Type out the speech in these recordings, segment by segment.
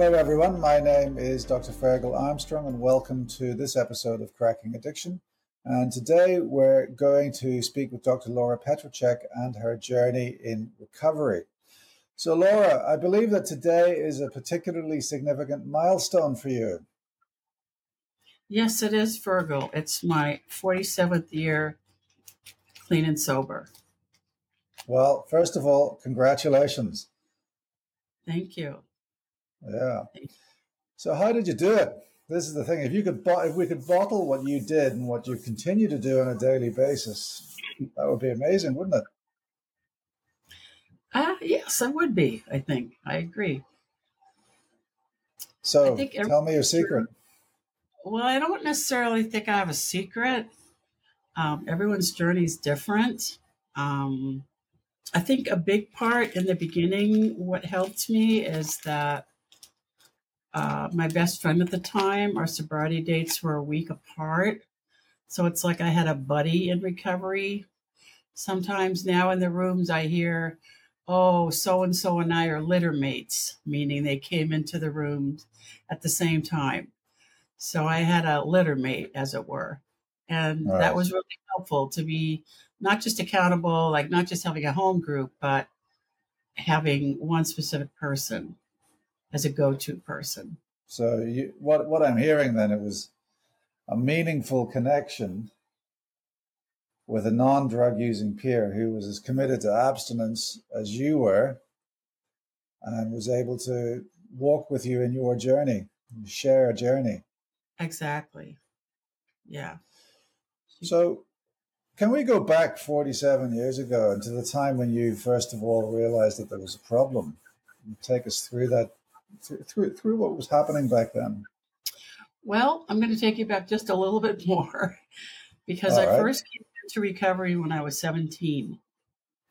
Hello, everyone. My name is Dr. Fergal Armstrong, and welcome to this episode of Cracking Addiction. And today we're going to speak with Dr. Laura Petracek and her journey in recovery. So, Laura, I believe that today is a particularly significant milestone for you. Yes, it is, Fergal. It's my 47th year clean and sober. Well, first of all, congratulations. Thank you. Yeah. So, how did you do it? This is the thing. If you could, if we could bottle what you did and what you continue to do on a daily basis, that would be amazing, wouldn't it? Ah, uh, yes, I would be. I think I agree. So, tell me your secret. Well, I don't necessarily think I have a secret. Um, everyone's journey is different. Um, I think a big part in the beginning, what helped me is that uh, my best friend at the time, our sobriety dates were a week apart. So it's like I had a buddy in recovery. Sometimes now in the rooms, I hear, oh, so and so and I are litter mates, meaning they came into the rooms at the same time. So I had a litter mate, as it were. And right. that was really helpful to be not just accountable, like not just having a home group, but having one specific person as a go-to person. So you, what what I'm hearing then it was a meaningful connection with a non-drug using peer who was as committed to abstinence as you were and was able to walk with you in your journey, share a journey. Exactly. Yeah. So can we go back 47 years ago and to the time when you first of all realized that there was a problem? Take us through that through through what was happening back then? Well, I'm going to take you back just a little bit more because All I right. first came into recovery when I was 17.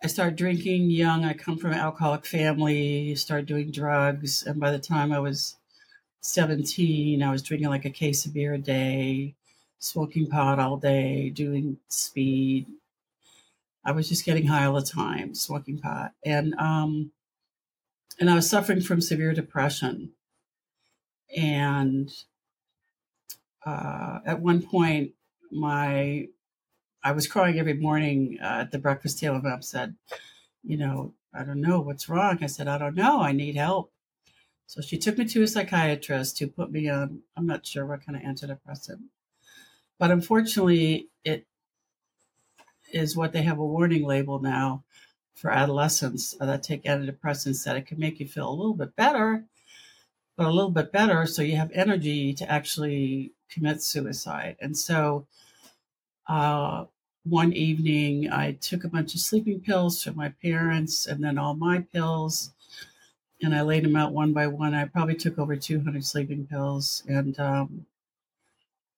I started drinking young. I come from an alcoholic family, started doing drugs. And by the time I was 17, I was drinking like a case of beer a day, smoking pot all day, doing speed. I was just getting high all the time, smoking pot. And um, and I was suffering from severe depression. And uh, at one point, my I was crying every morning uh, at the breakfast table. Mom said, "You know, I don't know what's wrong." I said, "I don't know. I need help." So she took me to a psychiatrist who put me on. I'm not sure what kind of antidepressant, but unfortunately, it is what they have a warning label now for adolescents that take antidepressants that it can make you feel a little bit better, but a little bit better so you have energy to actually commit suicide. And so uh, one evening, I took a bunch of sleeping pills for my parents and then all my pills. And I laid them out one by one. I probably took over 200 sleeping pills. And um,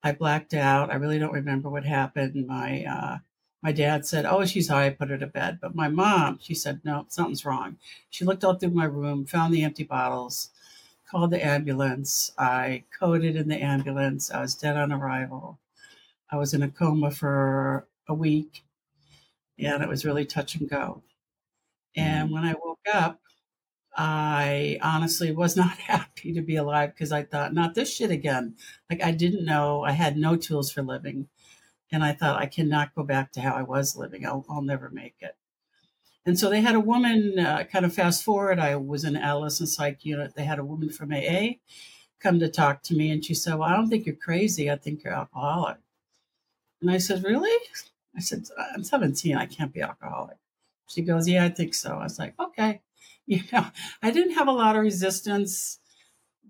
I blacked out. I really don't remember what happened. My uh, my dad said, Oh, she's high, put her to bed. But my mom, she said, No, something's wrong. She looked all through my room, found the empty bottles, called the ambulance. I coded in the ambulance. I was dead on arrival. I was in a coma for a week, and it was really touch and go. And mm-hmm. when I woke up, I honestly was not happy to be alive because I thought, not this shit again. Like I didn't know, I had no tools for living. And I thought, I cannot go back to how I was living. I'll, I'll never make it. And so they had a woman, uh, kind of fast forward, I was in Alice adolescent psych unit. They had a woman from AA come to talk to me. And she said, Well, I don't think you're crazy. I think you're alcoholic. And I said, Really? I said, I'm 17. I can't be alcoholic. She goes, Yeah, I think so. I was like, Okay. You know, I didn't have a lot of resistance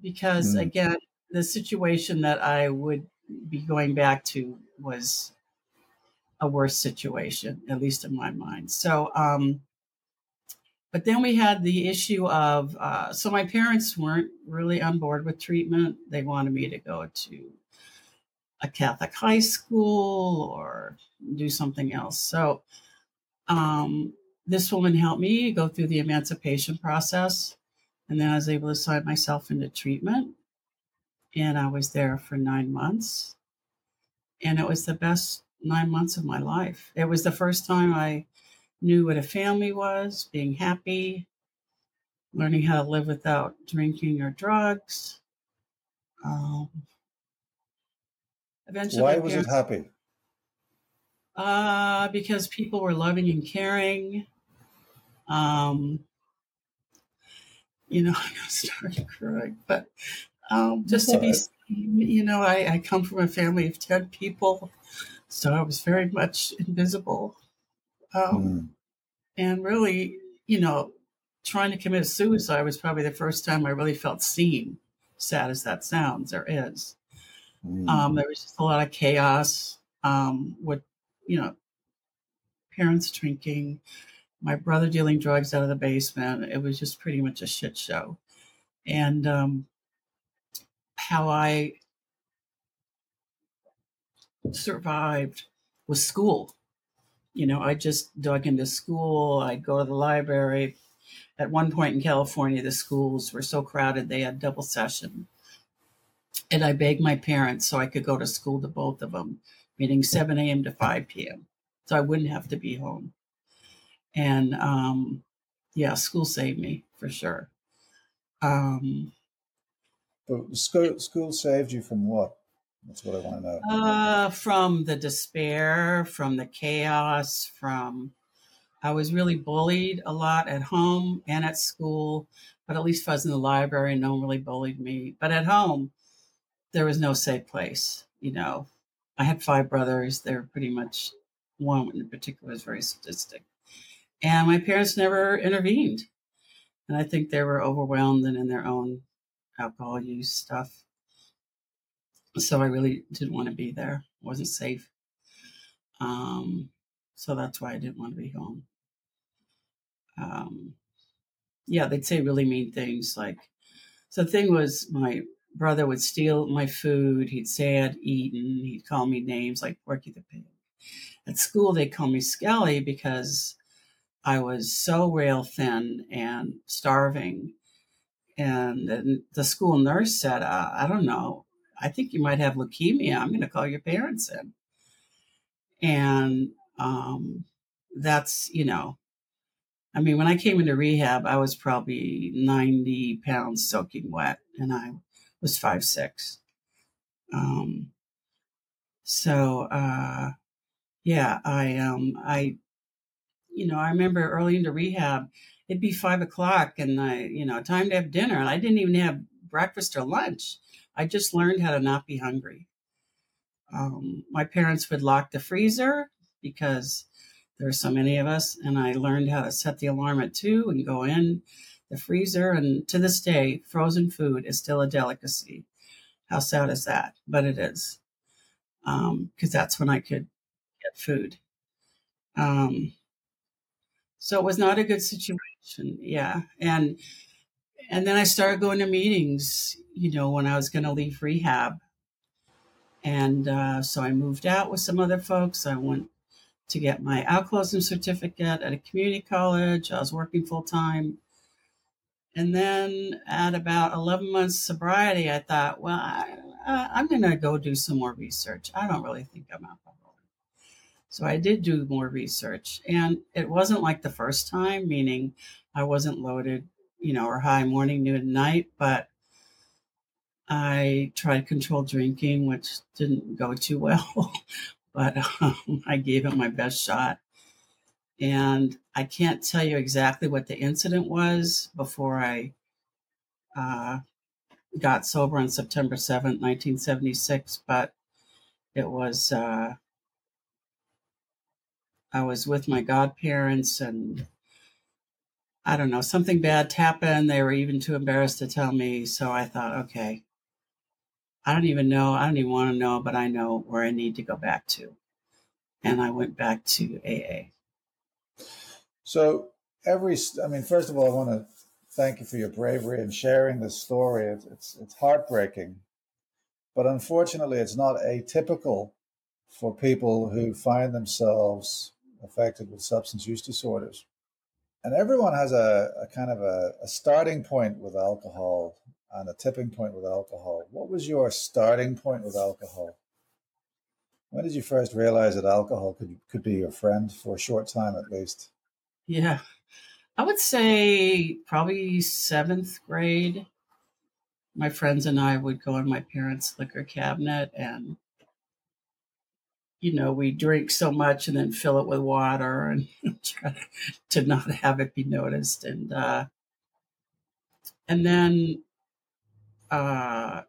because, mm. again, the situation that I would be going back to was a worse situation, at least in my mind. So, um, but then we had the issue of uh, so my parents weren't really on board with treatment. They wanted me to go to a Catholic high school or do something else. So, um, this woman helped me go through the emancipation process. And then I was able to sign myself into treatment. And I was there for nine months and it was the best nine months of my life. It was the first time I knew what a family was, being happy. learning how to live without drinking or drugs. Um, eventually, why was parents, it happy? Uh, because people were loving and caring. Um, you know, I'm gonna start crying, but um, just to be, you know, I, I come from a family of ten people, so I was very much invisible. Um, mm. And really, you know, trying to commit suicide was probably the first time I really felt seen, sad as that sounds, there is. Mm. Um, there was just a lot of chaos um, with, you know, parents drinking, my brother dealing drugs out of the basement. It was just pretty much a shit show. And um, how I survived was school. You know, I just dug into school. I'd go to the library. At one point in California, the schools were so crowded they had double session. And I begged my parents so I could go to school to both of them, meaning 7 a.m. to 5 p.m. So I wouldn't have to be home. And um, yeah, school saved me for sure. Um, but school, school saved you from what? That's what I want to know. Uh, from the despair, from the chaos, from I was really bullied a lot at home and at school, but at least I was in the library, no one really bullied me. But at home, there was no safe place. You know, I had five brothers. They were pretty much one in particular was very sadistic. And my parents never intervened. And I think they were overwhelmed and in their own alcohol use stuff. So I really didn't want to be there. It wasn't safe. Um, so that's why I didn't want to be home. Um, yeah, they'd say really mean things like, so the thing was, my brother would steal my food. He'd say I'd eaten. He'd call me names like Porky the Pig. At school, they'd call me Skelly because I was so rail thin and starving. And the school nurse said, uh, I don't know, I think you might have leukemia. I'm going to call your parents in. And um, that's, you know, I mean, when I came into rehab, I was probably 90 pounds soaking wet and I was five, six. Um, so, uh, yeah, I, um, I, you know, I remember early into rehab, it'd be five o'clock and I, you know, time to have dinner and I didn't even have breakfast or lunch. I just learned how to not be hungry. Um, my parents would lock the freezer because there are so many of us, and I learned how to set the alarm at two and go in the freezer. And to this day, frozen food is still a delicacy. How sad is that? But it is because um, that's when I could get food. Um, so it was not a good situation. Yeah, and and then I started going to meetings, you know, when I was going to leave rehab. And uh, so I moved out with some other folks. I went to get my alcoholism certificate at a community college. I was working full time. And then at about 11 months sobriety, I thought, well, I, am going to go do some more research. I don't really think I'm alcoholic. So I did do more research. And it wasn't like the first time, meaning I wasn't loaded you know, or high morning, noon, and night. But I tried controlled drinking, which didn't go too well, but um, I gave it my best shot. And I can't tell you exactly what the incident was before I uh, got sober on September 7th, 1976, but it was, uh, I was with my godparents and I don't know, something bad happened. They were even too embarrassed to tell me. So I thought, okay, I don't even know. I don't even want to know, but I know where I need to go back to. And I went back to AA. So every, I mean, first of all, I want to thank you for your bravery and sharing this story. It's, it's, it's heartbreaking, but unfortunately, it's not atypical for people who find themselves affected with substance use disorders and everyone has a, a kind of a, a, starting point with alcohol and a tipping point with alcohol. What was your starting point with alcohol? When did you first realize that alcohol could could be your friend for a short time at least? Yeah. I would say probably seventh grade. My friends and I would go in my parents' liquor cabinet and you know, we drink so much and then fill it with water and try to not have it be noticed. And uh, and then, uh,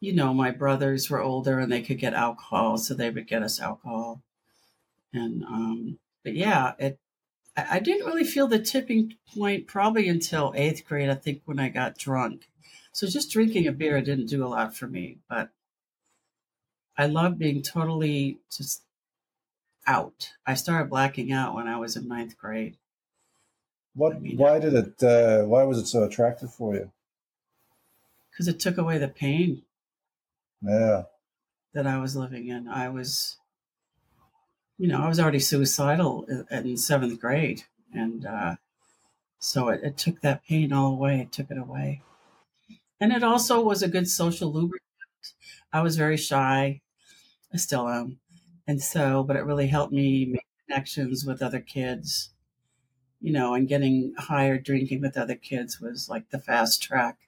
you know, my brothers were older and they could get alcohol, so they would get us alcohol. And um, but yeah, it. I I didn't really feel the tipping point probably until eighth grade. I think when I got drunk. So just drinking a beer didn't do a lot for me, but I love being totally just out. I started blacking out when I was in ninth grade What? I mean- Why did it? Uh, why was it so attractive for you? because it took away the pain Yeah. that I was living in. I was, you know, I was already suicidal in, in seventh grade, and uh, so it, it took that pain all away. It took it away, and it also was a good social lubricant. I was very shy. I still am, and so, but it really helped me make connections with other kids. You know, and getting higher drinking with other kids was like the fast track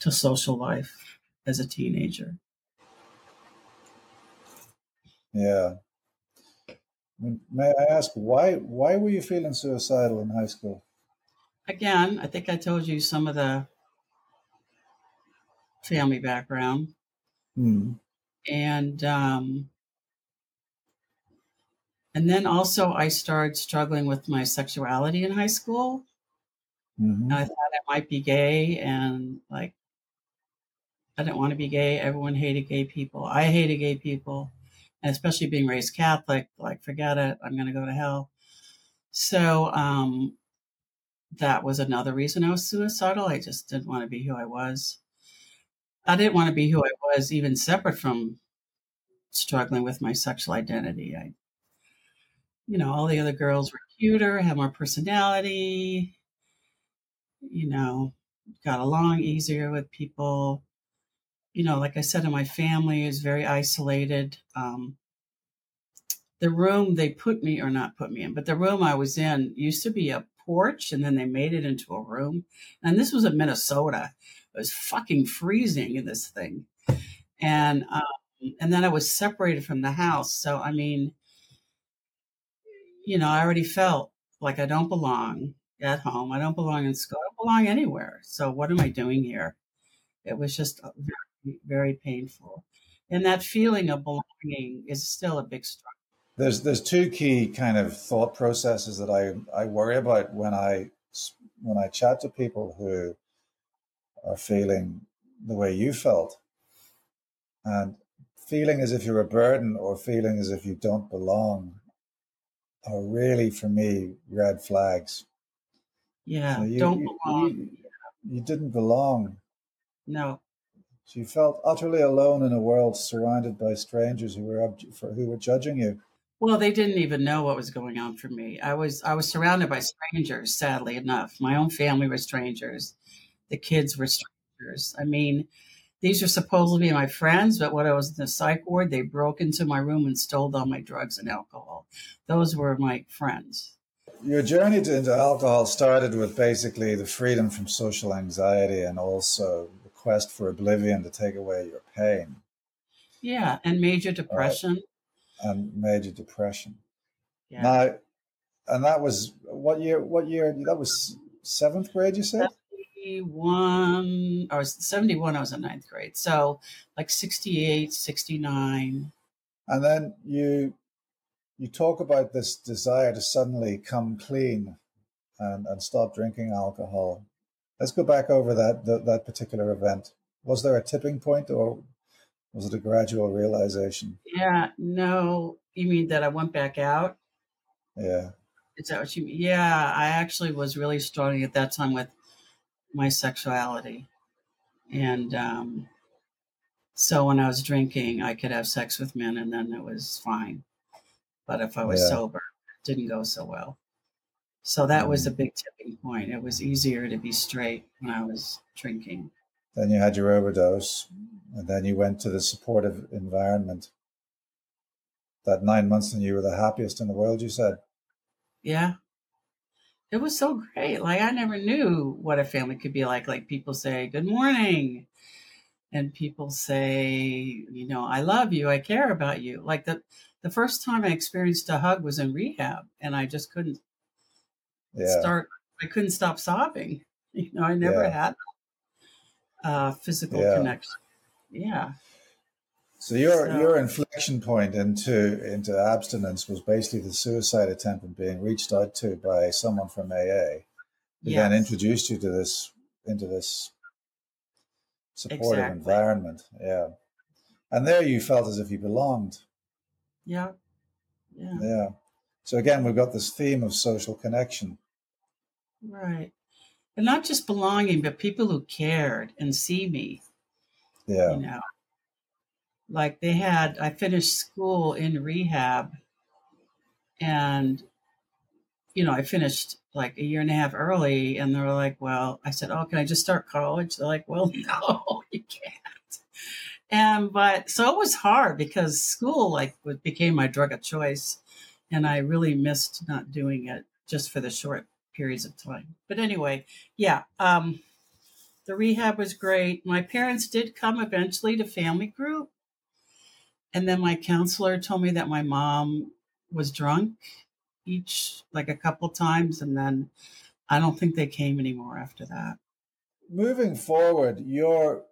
to social life as a teenager. Yeah. May I ask why? Why were you feeling suicidal in high school? again, I think I told you some of the family background, Hmm. And um, and then also I started struggling with my sexuality in high school. hmm I thought I might be gay, and like I didn't want to be gay. Everyone hated gay people. I hated gay people, and especially being raised Catholic. Like, forget it. I'm going to go to hell. So um, that was another reason I was suicidal. I just didn't want to be who I was. I didn't want to be who I was, even separate from struggling with my sexual identity. I, you know, all the other girls were cuter, had more personality, you know, got along easier with people. You know, like I said, my family is very isolated. Um, the room they put me, or not put me in, but the room I was in used to be a porch, and then they made it into a room. And this was in Minnesota. It was fucking freezing in this thing, and um, and then I was separated from the house. So I mean, you know, I already felt like I don't belong at home. I don't belong in school. I don't belong anywhere. So what am I doing here? It was just very, very painful. And that feeling of belonging is still a big struggle. There's there's two key kind of thought processes that I I worry about when I when I chat to people who are feeling the way you felt, and feeling as if you're a burden or feeling as if you don't belong are really for me red flags. Yeah, So you, don't you, belong. you, you didn't belong. No, So you felt utterly alone in a world surrounded by strangers who were for, who were judging you. well, they didn't even know what was going on for me. I was I was surrounded by strangers. Sadly enough, my own family were strangers. The kids were strangers. I mean, these were supposed to be my friends, but when I was in the psych ward, they broke into my room and stole all my drugs and alcohol. Those were my friends. Your journey to, into alcohol started with basically the freedom from social anxiety and also the quest for oblivion to take away your pain Yeah, and major depression. and major depression. Yeah. Now, and that was what year? What year? That was seventh grade. You said. 71 or 71 i was in ninth grade so like 68 69 And then you you talk about this desire to suddenly come clean and, and stop drinking alcohol. Let's go back over that, that that particular event. Was there a tipping point, or was it a gradual realization? yeah no you mean that i went back out Yeah, is that what you mean yeah i actually was really struggling at that time with my sexuality and um so when i was drinking i could have sex with men and then it was fine but if i was Yeah. sober it didn't go so well so that was Mm. a big tipping point it was easier to be straight when i was drinking then you had your overdose, and then you went to the supportive environment. That nine months, and you were the happiest in the world. You said, Yeah. It was so great. Like I never knew what a family could be like. Like people say, "Good morning," and people say, "You know, I love you. I care about you." Like the the first time I experienced a hug was in rehab, and I just couldn't Yeah. start. I couldn't stop sobbing. You know, I never Yeah. had uh, physical Yeah. connection. Yeah, So your So- your inflection point into into abstinence was basically the suicide attempt and being reached out to by someone from AA, who then introduced you to this into this supportive Exactly. environment. Yeah, and there you felt as if you belonged. yeah, yeah. Yeah. So again, we've got this theme of social connection. Right. And not just belonging, but people who cared and see me, Yeah. you know. Like they had, I finished school in rehab and, you know, I finished like a year and a half early and they were like, well, I said, oh, can I just start college? They're like, well, no, you can't. And, but so it was hard because school like became my drug of choice and I really missed not doing it just for the short periods of time. But anyway, yeah, um, the rehab was great. My parents did come eventually to family group. And then my counselor told me that my mom was drunk each, like a couple times. And then I don't think they came anymore after that. Moving forward, you're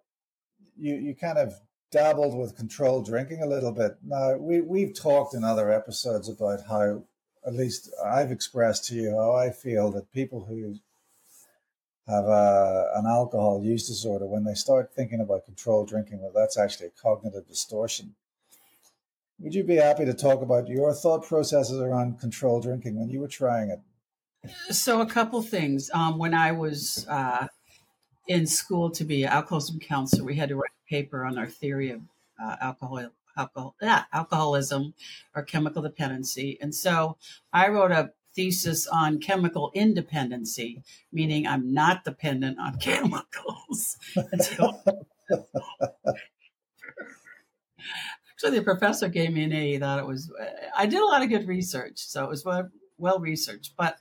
you you kind of dabbled with controlled drinking a little bit. Now we we've talked in other episodes about how at least I've expressed to you how I feel that people who have a, an alcohol use disorder, when they start thinking about controlled drinking, well, that's actually a cognitive distortion. Would you be happy to talk about your thought processes around controlled drinking when you were trying it? So, a couple things. Um, when I was uh, in school to be an alcoholism counselor, we had to write a paper on our theory of uh, alcohol, alcohol, yeah, alcoholism or chemical dependency. And so I wrote a thesis on chemical independency, meaning I'm not dependent on chemicals. Until actually, the professor gave me an A. He thought it was. I did a lot of good research, so it was well, well researched. But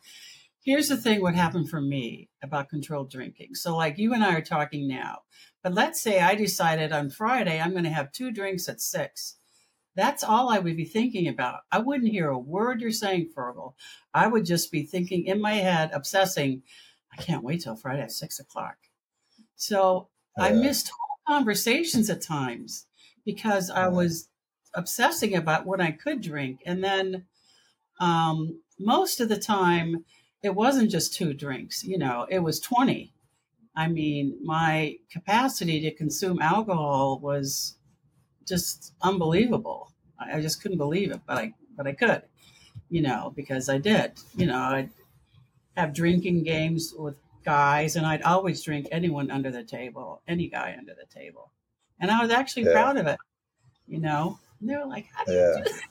here's the thing: what happened for me about controlled drinking. So, like you and I are talking now, but let's say I decided on Friday I'm going to have two drinks at six. That's all I would be thinking about. I wouldn't hear a word you're saying, Fergal. I would just be thinking in my head, obsessing. I can't wait till Friday at six o'clock. So I missed whole conversations at times because I was obsessing about what I could drink. And then um, most of the time, it wasn't just two drinks, you know, it was 20. I mean, my capacity to consume alcohol was just unbelievable. I, I just couldn't believe it, but I, but I could, you know, because I did, you know, I'd have drinking games with guys and I'd always drink anyone under the table, any guy under the table. And I was actually Yeah. proud of it, you know, and they were like, how do you do that?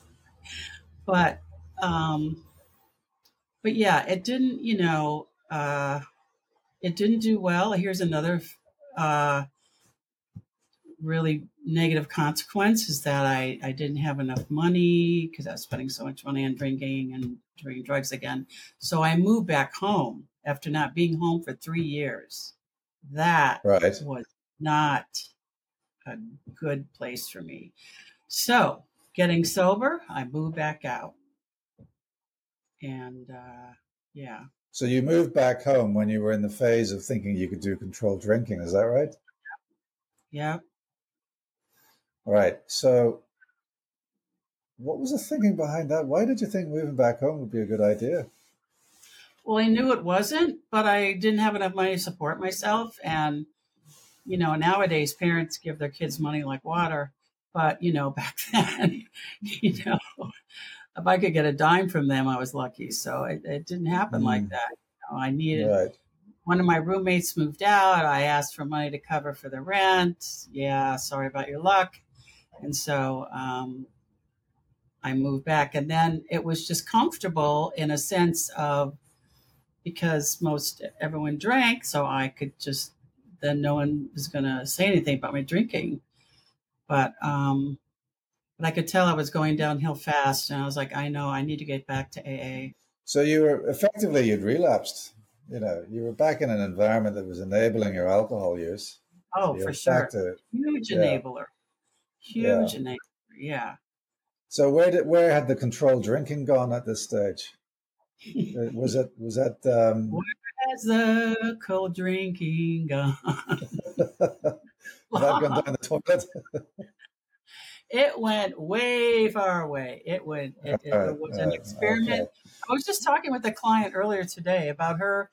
But, um, but yeah, it didn't, you know, uh, it didn't do well. Here's another, uh, really negative consequence is that I, I didn't have enough money because I was spending so much money on drinking and doing drugs again. So I moved back home after not being home for three years. That Right. was not a good place for me. So getting sober, I moved back out. And uh, yeah, So you moved back home when you were in the phase of thinking you could do controlled drinking, is that right? yeah. All right. So what was the thinking behind that? Why did you think moving back home would be a good idea? Well, I knew it wasn't, but I didn't have enough money to support myself. And, you know, nowadays parents give their kids money like water. But, you know, back then, you know, if I could get a dime from them, I was lucky. So it, it didn't happen like Mm. that. You know, I needed, Right. one of my roommates moved out. I asked for money to cover for the rent. Yeah, sorry about your luck. And so um, I moved back. And then it was just comfortable in a sense of because most everyone drank, so I could just then no one was going to say anything about my drinking. But um, but I could tell I was going downhill fast, and I was like, I know I need to get back to AA. So you were effectively you'd relapsed. You know, you were back in an environment that was enabling your alcohol use. Oh, for sure. to Huge yeah, enabler. yeah. Huge enabler. Yeah. So where did where had the controlled drinking gone at this stage? Uh, Was it was that um, Where has the cold drinking gone? that gone down the toilet? it went way far away. It went. It, it, it was an uh, experiment. okay. I was just talking with a client earlier today about her.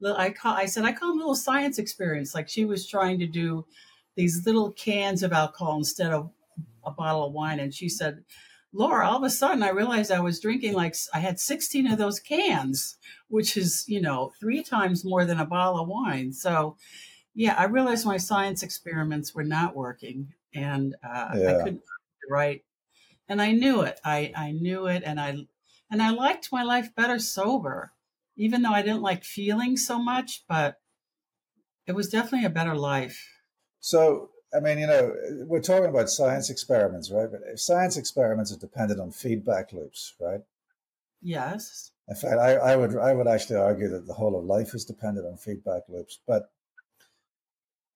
little- I call. I said I call them little science experiments. Like she was trying to do these little cans of alcohol instead of a bottle of wine, and she said, "Laura, all of a sudden I realized I was drinking like I had 16 of those cans, which is you know three times more than a bottle of wine." So yeah, I realized my science experiments were not working, and uh, I couldn't write. And I knew it. I I knew it, and I and I liked my life better sober, even though I didn't like feeling so much. But it was definitely a better life. So I mean, you know, we're talking about science experiments, right? But if science experiments are dependent on feedback loops, right? Yes. In fact, I, I would I would actually argue that the whole of life is dependent on feedback loops. But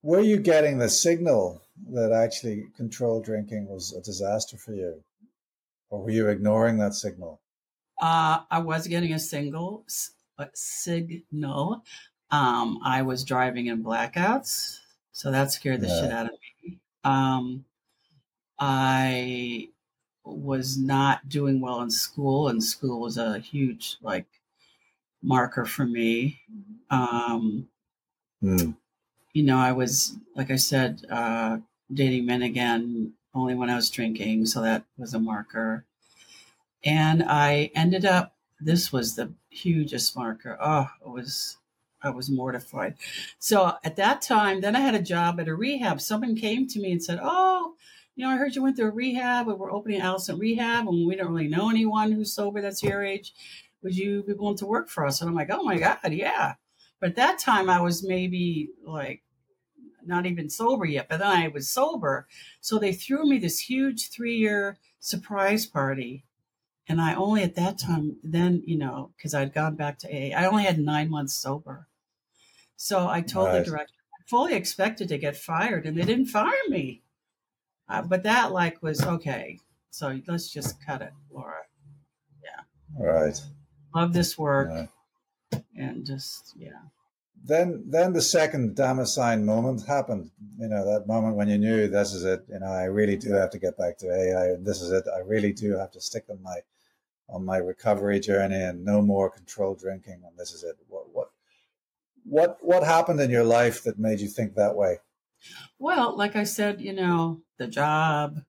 were you getting the signal that actually controlled drinking was a disaster for you, or were you ignoring that signal? Uh, I was getting a single a signal. Um, I was driving in blackouts, so that scared the shit out of me. Um, I was not doing well in school, and school was a huge like marker for me. Um, Hmm. You know, I was like I said, uh, dating men again only when I was drinking, so that was a marker. And I ended up. This was the hugest marker. Oh, it was. I was mortified. So at that time, then I had a job at a rehab. Someone came to me and said, "Oh, you know, I heard you went through a rehab, and we're opening Allison Rehab, and we don't really know anyone who's sober that's your age. Would you be willing to work for us?" And I'm like, "Oh my god, yeah." But at that time, I was maybe like not even sober yet, but then I was sober. So they threw me this huge three year surprise party. And I only at that time, then, you know, because I'd gone back to AA, I only had nine months sober. So I told the director, I fully expected to get fired, and they didn't fire me. Uh, but that, like, was okay. So let's just cut it, Laura. Yeah. Right. Love this work. Yeah. And just, yeah. Then, then the second Damascene moment happened. You know, that moment when you knew this is it. You know, I really do have to get back to AA, this is it. I really do have to stick on my on my recovery journey, and no more controlled drinking. And this is it. What what what what happened in your life that made you think that way? Well, like I said, you know, the job.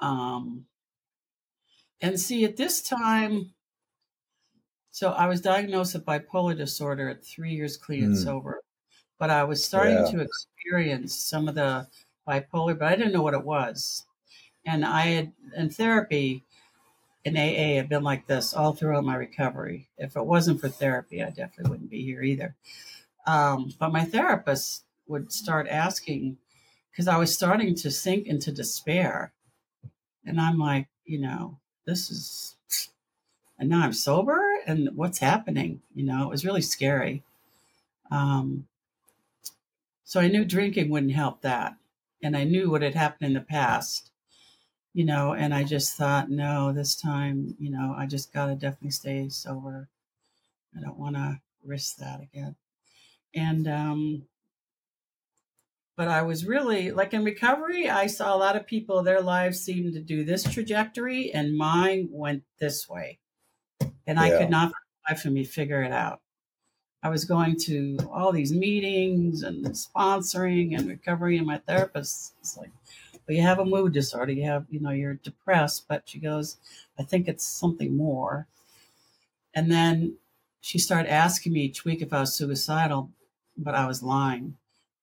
Um, and see, at this time, so I was diagnosed with bipolar disorder at three years clean and Hmm. sober, but I was starting Yeah. to experience some of the bipolar, but I didn't know what it was. And I had in therapy in AA had been like this all throughout my recovery. If it wasn't for therapy, I definitely wouldn't be here either. Um, but my therapist would start asking because I was starting to sink into despair. And I'm like, you know, this is, and now I'm sober and what's happening? You know, it was really scary. Um, so I knew drinking wouldn't help that. And I knew what had happened in the past, you know, and I just thought, no, this time, you know, I just got to definitely stay sober. I don't want to risk that again. And, um, but I was really like in recovery, I saw a lot of people, their lives seemed to do this trajectory, and mine went this way. And I could not, for the life of me, figure it out. I was going to all these meetings and sponsoring and recovery, and my therapist is like, "Well, you have a mood disorder. You have, you know, you're depressed." But she goes, "I think it's something more." And then she started asking me each week if I was suicidal, but I was lying.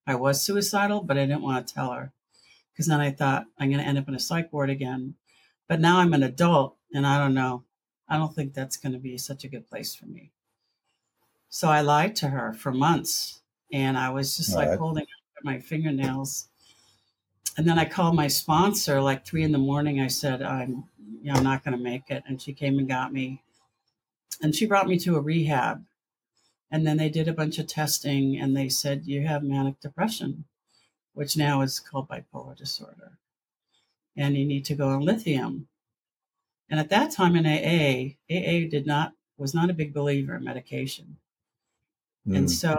I was suicidal, but I didn't want to tell her because then I thought I'm going to end up in a psych ward again. But now I'm an adult, and I don't know. I don't think that's going to be such a good place for me. So I lied to her for months, and I was just like Right. holding my fingernails. And then I called my sponsor like three in the morning. I said, "I'm, you know, I'm not going to make it," and she came and got me. and she brought me to a rehab. And then they did a bunch of testing and they said, You have manic depression, which now is called bipolar disorder. And you need to go on lithium. And at that time in AA, AA did not was not a big believer in medication. Mm. And so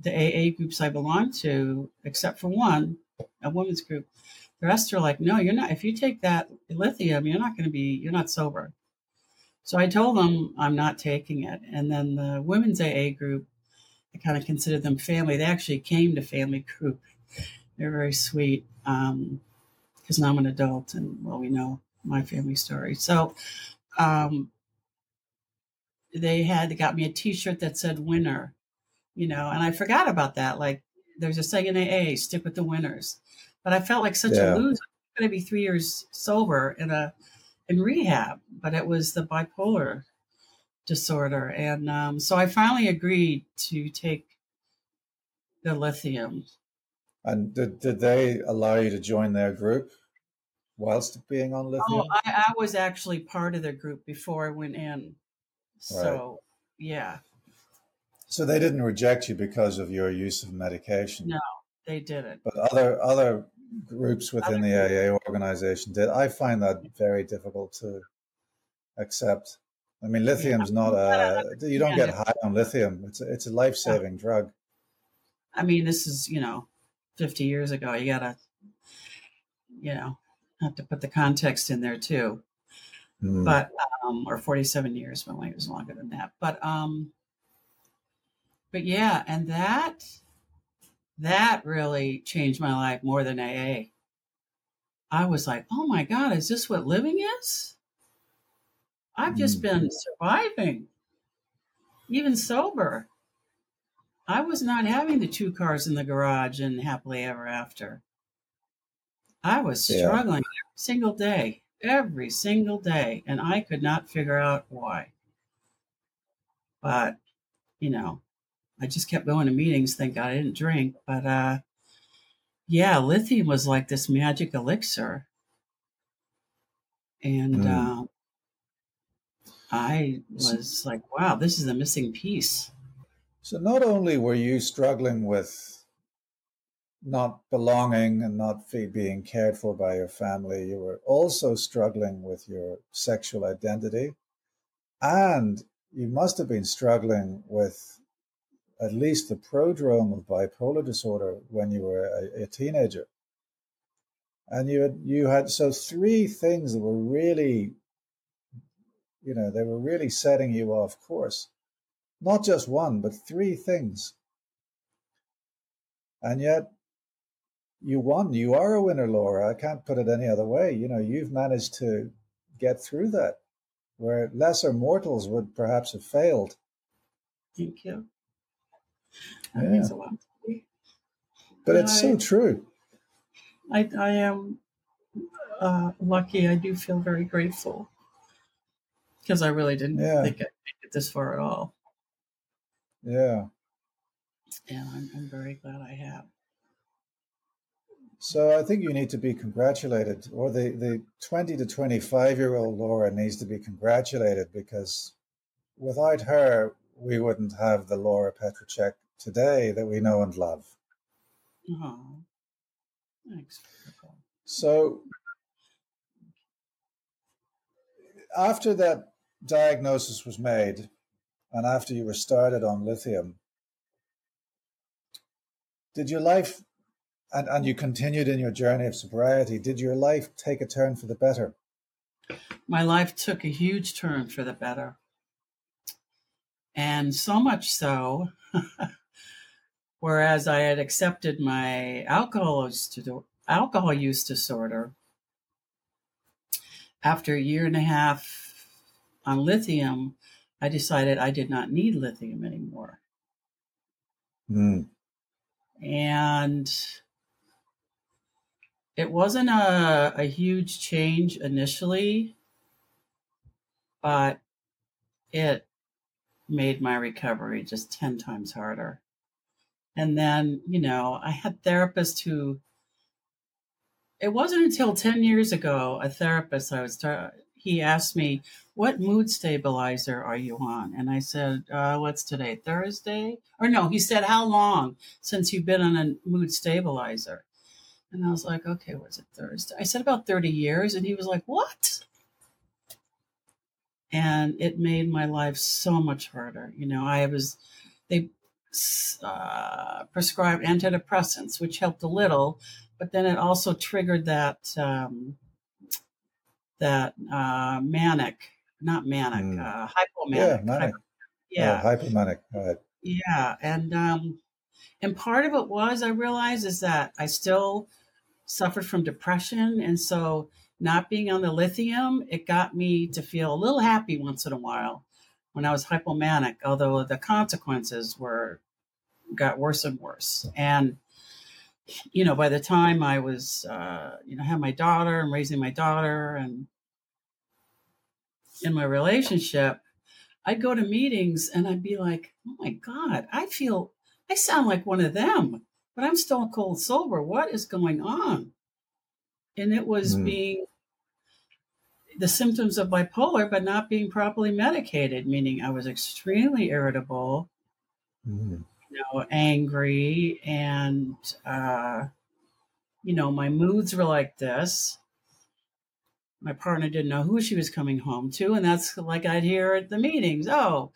the AA groups I belonged to, except for one, a women's group, the rest are like, no, you're not. If you take that lithium, you're not going to be, you're not sober. So I told them I'm not taking it. And then the women's AA group, I kind of consider them family. They actually came to family group. They're very sweet because um, now I'm an adult and, well, we know my family story. So um, they had, they got me a t shirt that said winner, you know, and I forgot about that. Like there's a saying in AA, stick with the winners. But I felt like such yeah. a loser. I'm going to be three years sober in a in rehab, but it was the bipolar disorder. And um, so I finally agreed to take the lithium. And did, did they allow you to join their group whilst being on oh, lithium? Oh, I, I was actually part of the group before I went in. So, right. yeah. So they didn't reject you because of your use of medication? No, they didn't. But other other groups within the AA organization did. I find that very difficult to accept. I mean, lithium's yeah. not a you don't get high on lithium. It's a, it's a life saving drug. I mean, this is you know, fifty years ago. You gotta, you know, have to put the context in there too. Mm. But um, or forty seven years, but it was longer than that. But um, but yeah, and that that really changed my life more than AA. I was like, oh my God, is this what living is? I've just mm. been surviving, even sober. I was not having the two cars in the garage and happily ever after. I was struggling yeah. every single day, every single day, and I could not figure out why. But, you know, I just kept going to meetings. Thank God I didn't drink. But uh, yeah, lithium was like this magic elixir. And mm. uh, I was like, wow, this is a missing piece. So not only were you struggling with not belonging and not being cared for by your family, you were also struggling with your sexual identity. And you must have been struggling with at least the prodrome of bipolar disorder when you were a, a teenager. And you had, you had so three things that were really, you know, they were really setting you off course. Not just one, but three things. And yet you won. You are a winner, Laura. I can't put it any other way. You know, you've managed to get through that where lesser mortals would perhaps have failed. Thank you. That yeah. means a lot to me. But it's I, so true. I, I am uh, lucky. I do feel very grateful because I really didn't yeah. think I'd make it this far at all. Yeah. And I'm, I'm very glad I have. So I think you need to be congratulated, or the, the 20 to 25 year old Laura needs to be congratulated because without her, we wouldn't have the Laura Petracek today that we know and love. Oh, thanks. So, after that diagnosis was made, and after you were started on lithium, did your life, and, and you continued in your journey of sobriety, did your life take a turn for the better? My life took a huge turn for the better. And so much so Whereas I had accepted my alcohol use, alcohol use disorder after a year and a half on lithium, I decided I did not need lithium anymore. Mm. And it wasn't a, a huge change initially, but it made my recovery just 10 times harder. And then, you know, I had therapists who, it wasn't until 10 years ago, a therapist I was, he asked me, What mood stabilizer are you on? And I said, uh, What's today? Thursday? Or no, he said, How long since you've been on a mood stabilizer? And I was like, Okay, was it Thursday? I said, About 30 years. And he was like, What? And it made my life so much harder. You know, I was, they uh, prescribed antidepressants, which helped a little, but then it also triggered that. Um, that uh, manic, not manic, mm. uh, hypomanic. Yeah, manic. yeah, oh, hypomanic. Right. Yeah, and um, and part of it was I realized is that I still suffered from depression, and so not being on the lithium, it got me to feel a little happy once in a while when I was hypomanic. Although the consequences were got worse and worse, and you know, by the time I was, uh, you know, had my daughter and raising my daughter and in my relationship, I'd go to meetings and I'd be like, oh my God, I feel, I sound like one of them, but I'm still cold sober. What is going on? And it was mm. being the symptoms of bipolar, but not being properly medicated, meaning I was extremely irritable, mm. you know, angry, and, uh, you know, my moods were like this my partner didn't know who she was coming home to. And that's like I'd hear at the meetings. Oh,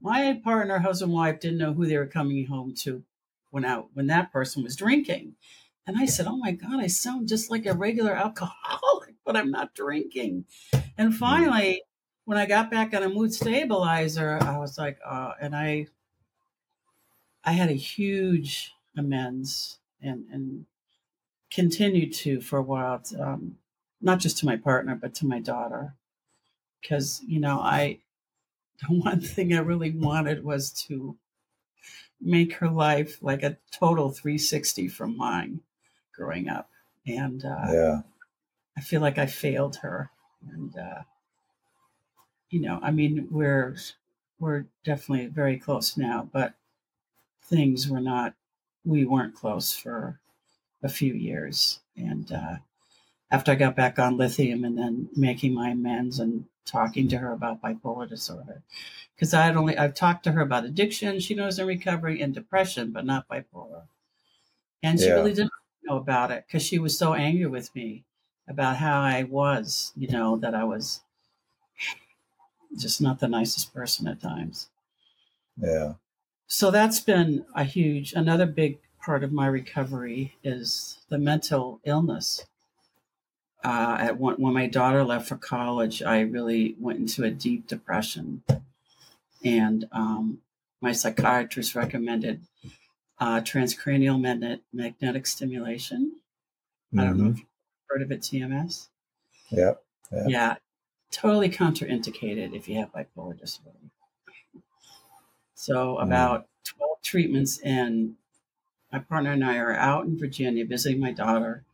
my partner, husband, wife didn't know who they were coming home to when out when that person was drinking. And I said, Oh my God, I sound just like a regular alcoholic, but I'm not drinking. And hmm. finally, when I got back on a mood stabilizer, I was like, uh, and I I had a huge amends and and continued to for a while. Um, not just to my partner, but to my daughter. Because, you know, I, the one thing I really wanted was to make her life like a total 360 from mine growing up. And uh, yeah. I feel like I failed her. And, uh, you know, I mean, we're, we're definitely very close now, but things were not, we weren't close for a few years. And, uh, after I got back on lithium and then making my amends and talking to her about bipolar disorder. Because I had only I've talked to her about addiction, she knows in recovery and depression, but not bipolar. And she yeah. really didn't know about it because she was so angry with me about how I was, you know, that I was just not the nicest person at times. Yeah. So that's been a huge another big part of my recovery is the mental illness uh, at one, when my daughter left for college, I really went into a deep depression, and um, my psychiatrist recommended uh, transcranial magnet, magnetic stimulation. Mm-hmm. I don't know if mm-hmm. you've heard of it, TMS. Yeah, yeah, yeah, totally contraindicated if you have bipolar disorder. So mm. about mm. twelve treatments in, my partner and I are out in Virginia visiting my daughter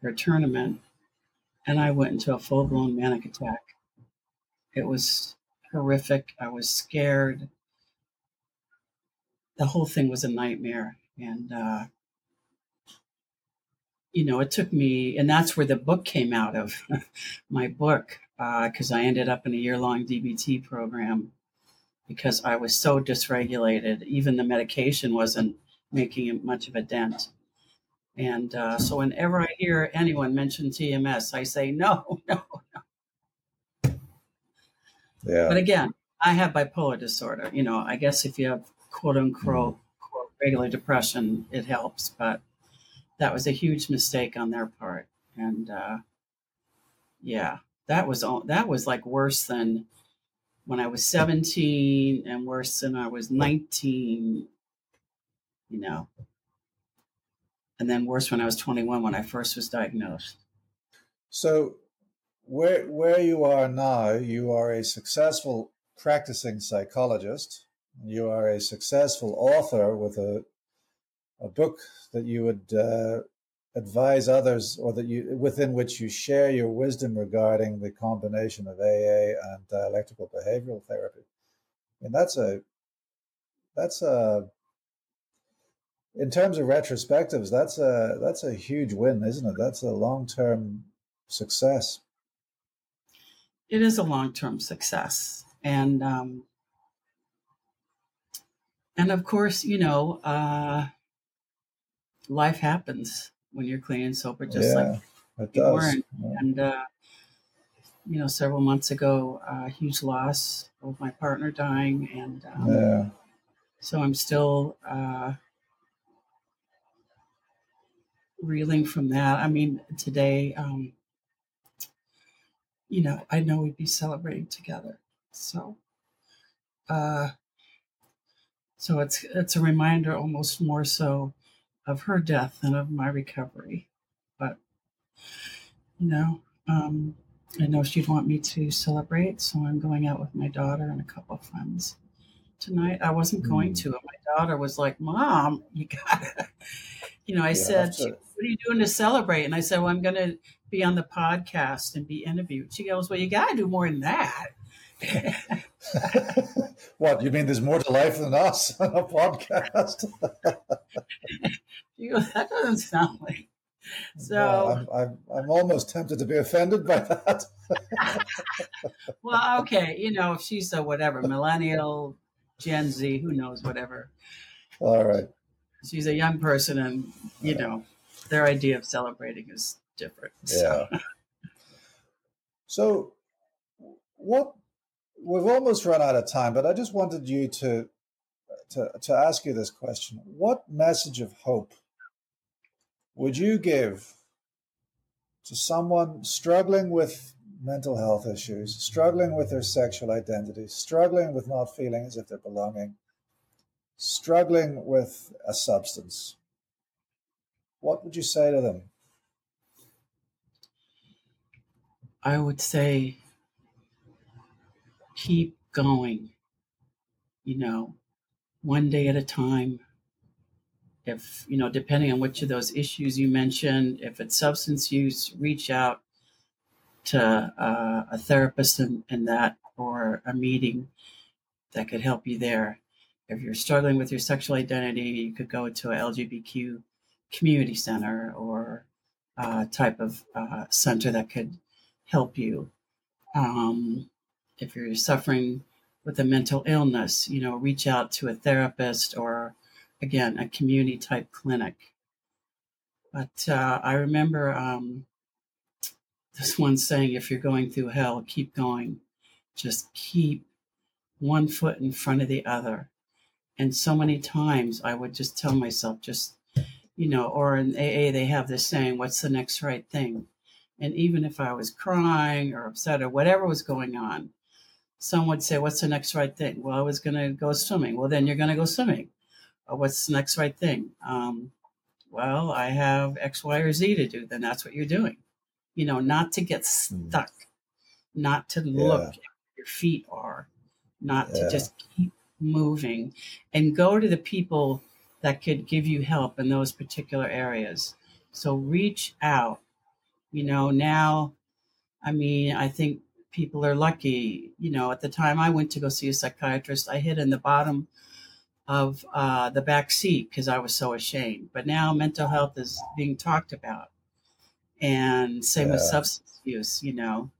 for a tournament and I went into a full blown manic attack. It was horrific. I was scared. The whole thing was a nightmare. And, uh, you know, it took me, and that's where the book came out of my book, because uh, I ended up in a year long DBT program because I was so dysregulated. Even the medication wasn't making much of a dent. And uh, so whenever I hear anyone mention TMS, I say, no, no, no. Yeah. But again, I have bipolar disorder. You know, I guess if you have quote unquote, mm. quote, regular depression, it helps. But that was a huge mistake on their part. And uh, yeah, that was all, that was like worse than when I was 17 and worse than I was 19. You know, and then worse when I was 21 when I first was diagnosed. So, where where you are now, you are a successful practicing psychologist. You are a successful author with a a book that you would uh, advise others, or that you within which you share your wisdom regarding the combination of AA and dialectical behavioral therapy. And that's a that's a in terms of retrospectives, that's a that's a huge win, isn't it? That's a long term success. it is a long term success, and um, and of course, you know, uh, life happens when you're clean and sober, just yeah, like it you does. weren't. Yeah. And uh, you know, several months ago, uh, huge loss of my partner dying, and um, yeah. so I'm still uh, reeling from that. I mean, today, um, you know, I know we'd be celebrating together, so. Uh, so it's it's a reminder, almost more so, of her death than of my recovery. But you know, um, I know she'd want me to celebrate, so I'm going out with my daughter and a couple of friends tonight. I wasn't going Mm. to, and my daughter was like, "Mom, you gotta," you know. I You said, she, to. "What are you doing to celebrate?" And I said, "Well, I'm going to be on the podcast and be interviewed." She goes, "Well, you got to do more than that." what you mean? There's more to life than us on a podcast. she goes, "That doesn't sound like." So, Well, I'm, I'm I'm almost tempted to be offended by that. well, okay, you know, if she's a whatever millennial, Gen Z, who knows, whatever. All right. She's a young person, and you know, their idea of celebrating is different. So, Yeah. So, what we've almost run out of time, but I just wanted you to to to ask you this question: What message of hope would you give to someone struggling with mental health issues, struggling with their sexual identity, struggling with not feeling as if they're belonging, struggling with a substance? What would you say to them? I would say keep going. You know, one day at a time. If you know, depending on which of those issues you mentioned, if it's substance use, reach out to uh, a therapist in, in that or a meeting that could help you there. If you're struggling with your sexual identity, you could go to a LGBTQ community center or uh, type of uh, center that could help you. Um, if you're suffering with a mental illness, you know, reach out to a therapist or, again, a community type clinic. But uh, I remember um, this one saying, if you're going through hell, keep going. Just keep one foot in front of the other. And so many times I would just tell myself, just, you know, or in AA, they have this saying, what's the next right thing? And even if I was crying or upset or whatever was going on, some would say, What's the next right thing? Well, I was going to go swimming. Well, then you're going to go swimming. Or what's the next right thing? Um, well, I have X, Y, or Z to do. Then that's what you're doing. You know, not to get Hmm. stuck, not to look at where your feet are, not Yeah. to just keep moving and go to the people that could give you help in those particular areas. So reach out. You know, now, I mean, I think people are lucky. You know, at the time I went to go see a psychiatrist, I hid in the bottom of uh, the back seat because I was so ashamed. But now mental health is being talked about, and same with substance use. You know,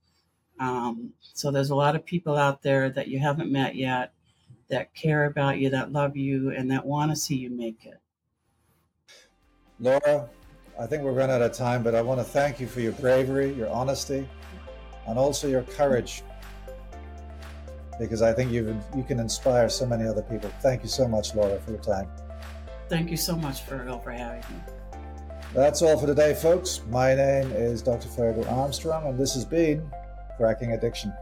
um, so there's a lot of people out there that you haven't met yet that care about you, that love you, and that want to see you make it. Laura, I think we're running out of time, but I want to thank you for your bravery, your honesty, and also your courage. Because I think you you can inspire so many other people. Thank you so much, Laura, for your time. Thank you so much, Fergal, for having me. That's all for today, folks. My name is Dr. Fergal Armstrong, and this has been Cracking Addiction.